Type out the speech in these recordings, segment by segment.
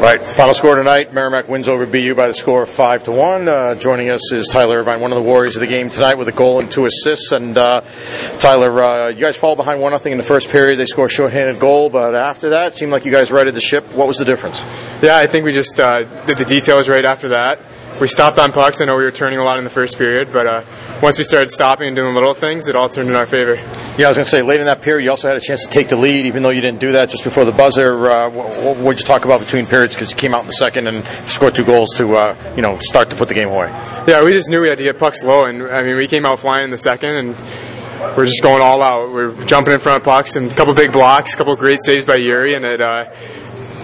Right. Final score tonight: Merrimack wins over BU by the score of five to one. Uh, joining us is Tyler Irvine, one of the warriors of the game tonight, with a goal and two assists. And uh, Tyler, uh, you guys fall behind one nothing in the first period. They score a shorthanded goal, but after that, it seemed like you guys righted the ship. What was the difference? Yeah, I think we just uh, did the details right after that. We stopped on pucks. I know we were turning a lot in the first period, but uh, once we started stopping and doing little things, it all turned in our favor. Yeah, I was going to say, late in that period, you also had a chance to take the lead, even though you didn't do that just before the buzzer. Uh, what would you talk about between periods? Because you came out in the second and scored two goals to, uh, you know, start to put the game away. Yeah, we just knew we had to get pucks low, and I mean, we came out flying in the second, and we're just going all out. We're jumping in front of pucks, and a couple big blocks, a couple great saves by Yuri, and it uh,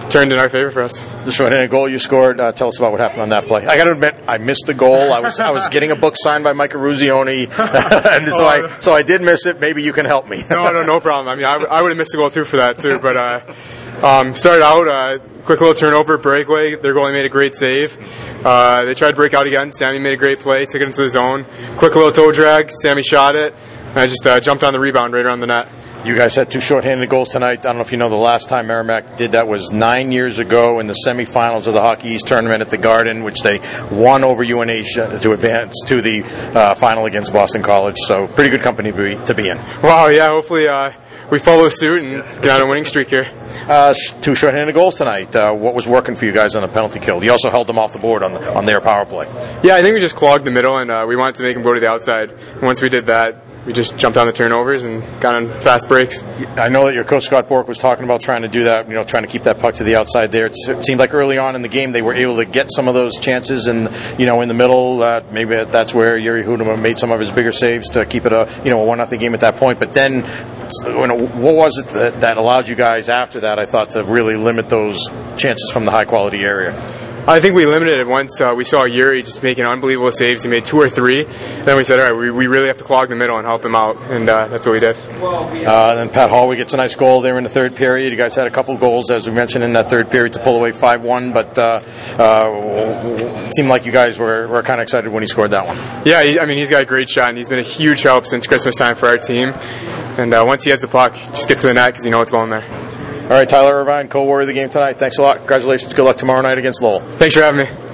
turned in our favor for us. The shorthanded goal you scored. Uh, tell us about what happened on that play. I got to admit, I missed the goal. I was I was getting a book signed by Mike Eruzione, and so I so I did miss it. Maybe you can help me. no, no, no problem. I mean, I, I would have missed the goal too for that too. But uh, um, started out uh, quick little turnover, breakaway. Their goalie made a great save. Uh, they tried to break out again. Sammy made a great play, took it into the zone. Quick little toe drag. Sammy shot it. And I just uh, jumped on the rebound right around the net. You guys had two shorthanded goals tonight. I don't know if you know the last time Merrimack did that was nine years ago in the semifinals of the Hockey East tournament at the Garden, which they won over UNH to advance to the uh, final against Boston College. So pretty good company to be, to be in. Wow, yeah. Hopefully uh, we follow suit and get on a winning streak here. Uh, two shorthanded goals tonight. Uh, what was working for you guys on the penalty kill? You also held them off the board on the, on their power play. Yeah, I think we just clogged the middle and uh, we wanted to make them go to the outside. And once we did that, we just jumped on the turnovers and got on fast breaks. I know that your coach Scott Borek was talking about trying to do that, you know, trying to keep that puck to the outside there. It seemed like early on in the game they were able to get some of those chances, and you know, in the middle, uh, maybe that's where Yuri Hudema made some of his bigger saves to keep it a you know a one nothing game at that point. But then, what was it that, that allowed you guys after that? I thought to really limit those chances from the high quality area. I think we limited it once uh, we saw Yuri just making unbelievable saves. He made two or three. Then we said, all right, we, we really have to clog the middle and help him out, and uh, that's what we did. Uh, then Pat Holway gets a nice goal there in the third period. You guys had a couple goals, as we mentioned, in that third period to pull away 5 1, but uh, it seemed like you guys were, were kind of excited when he scored that one. Yeah, he, I mean, he's got a great shot, and he's been a huge help since Christmas time for our team. And uh, once he has the puck, just get to the net because you know it's going there. All right, Tyler Irvine, co-warrior of the game tonight. Thanks a lot. Congratulations. Good luck tomorrow night against Lowell. Thanks for having me.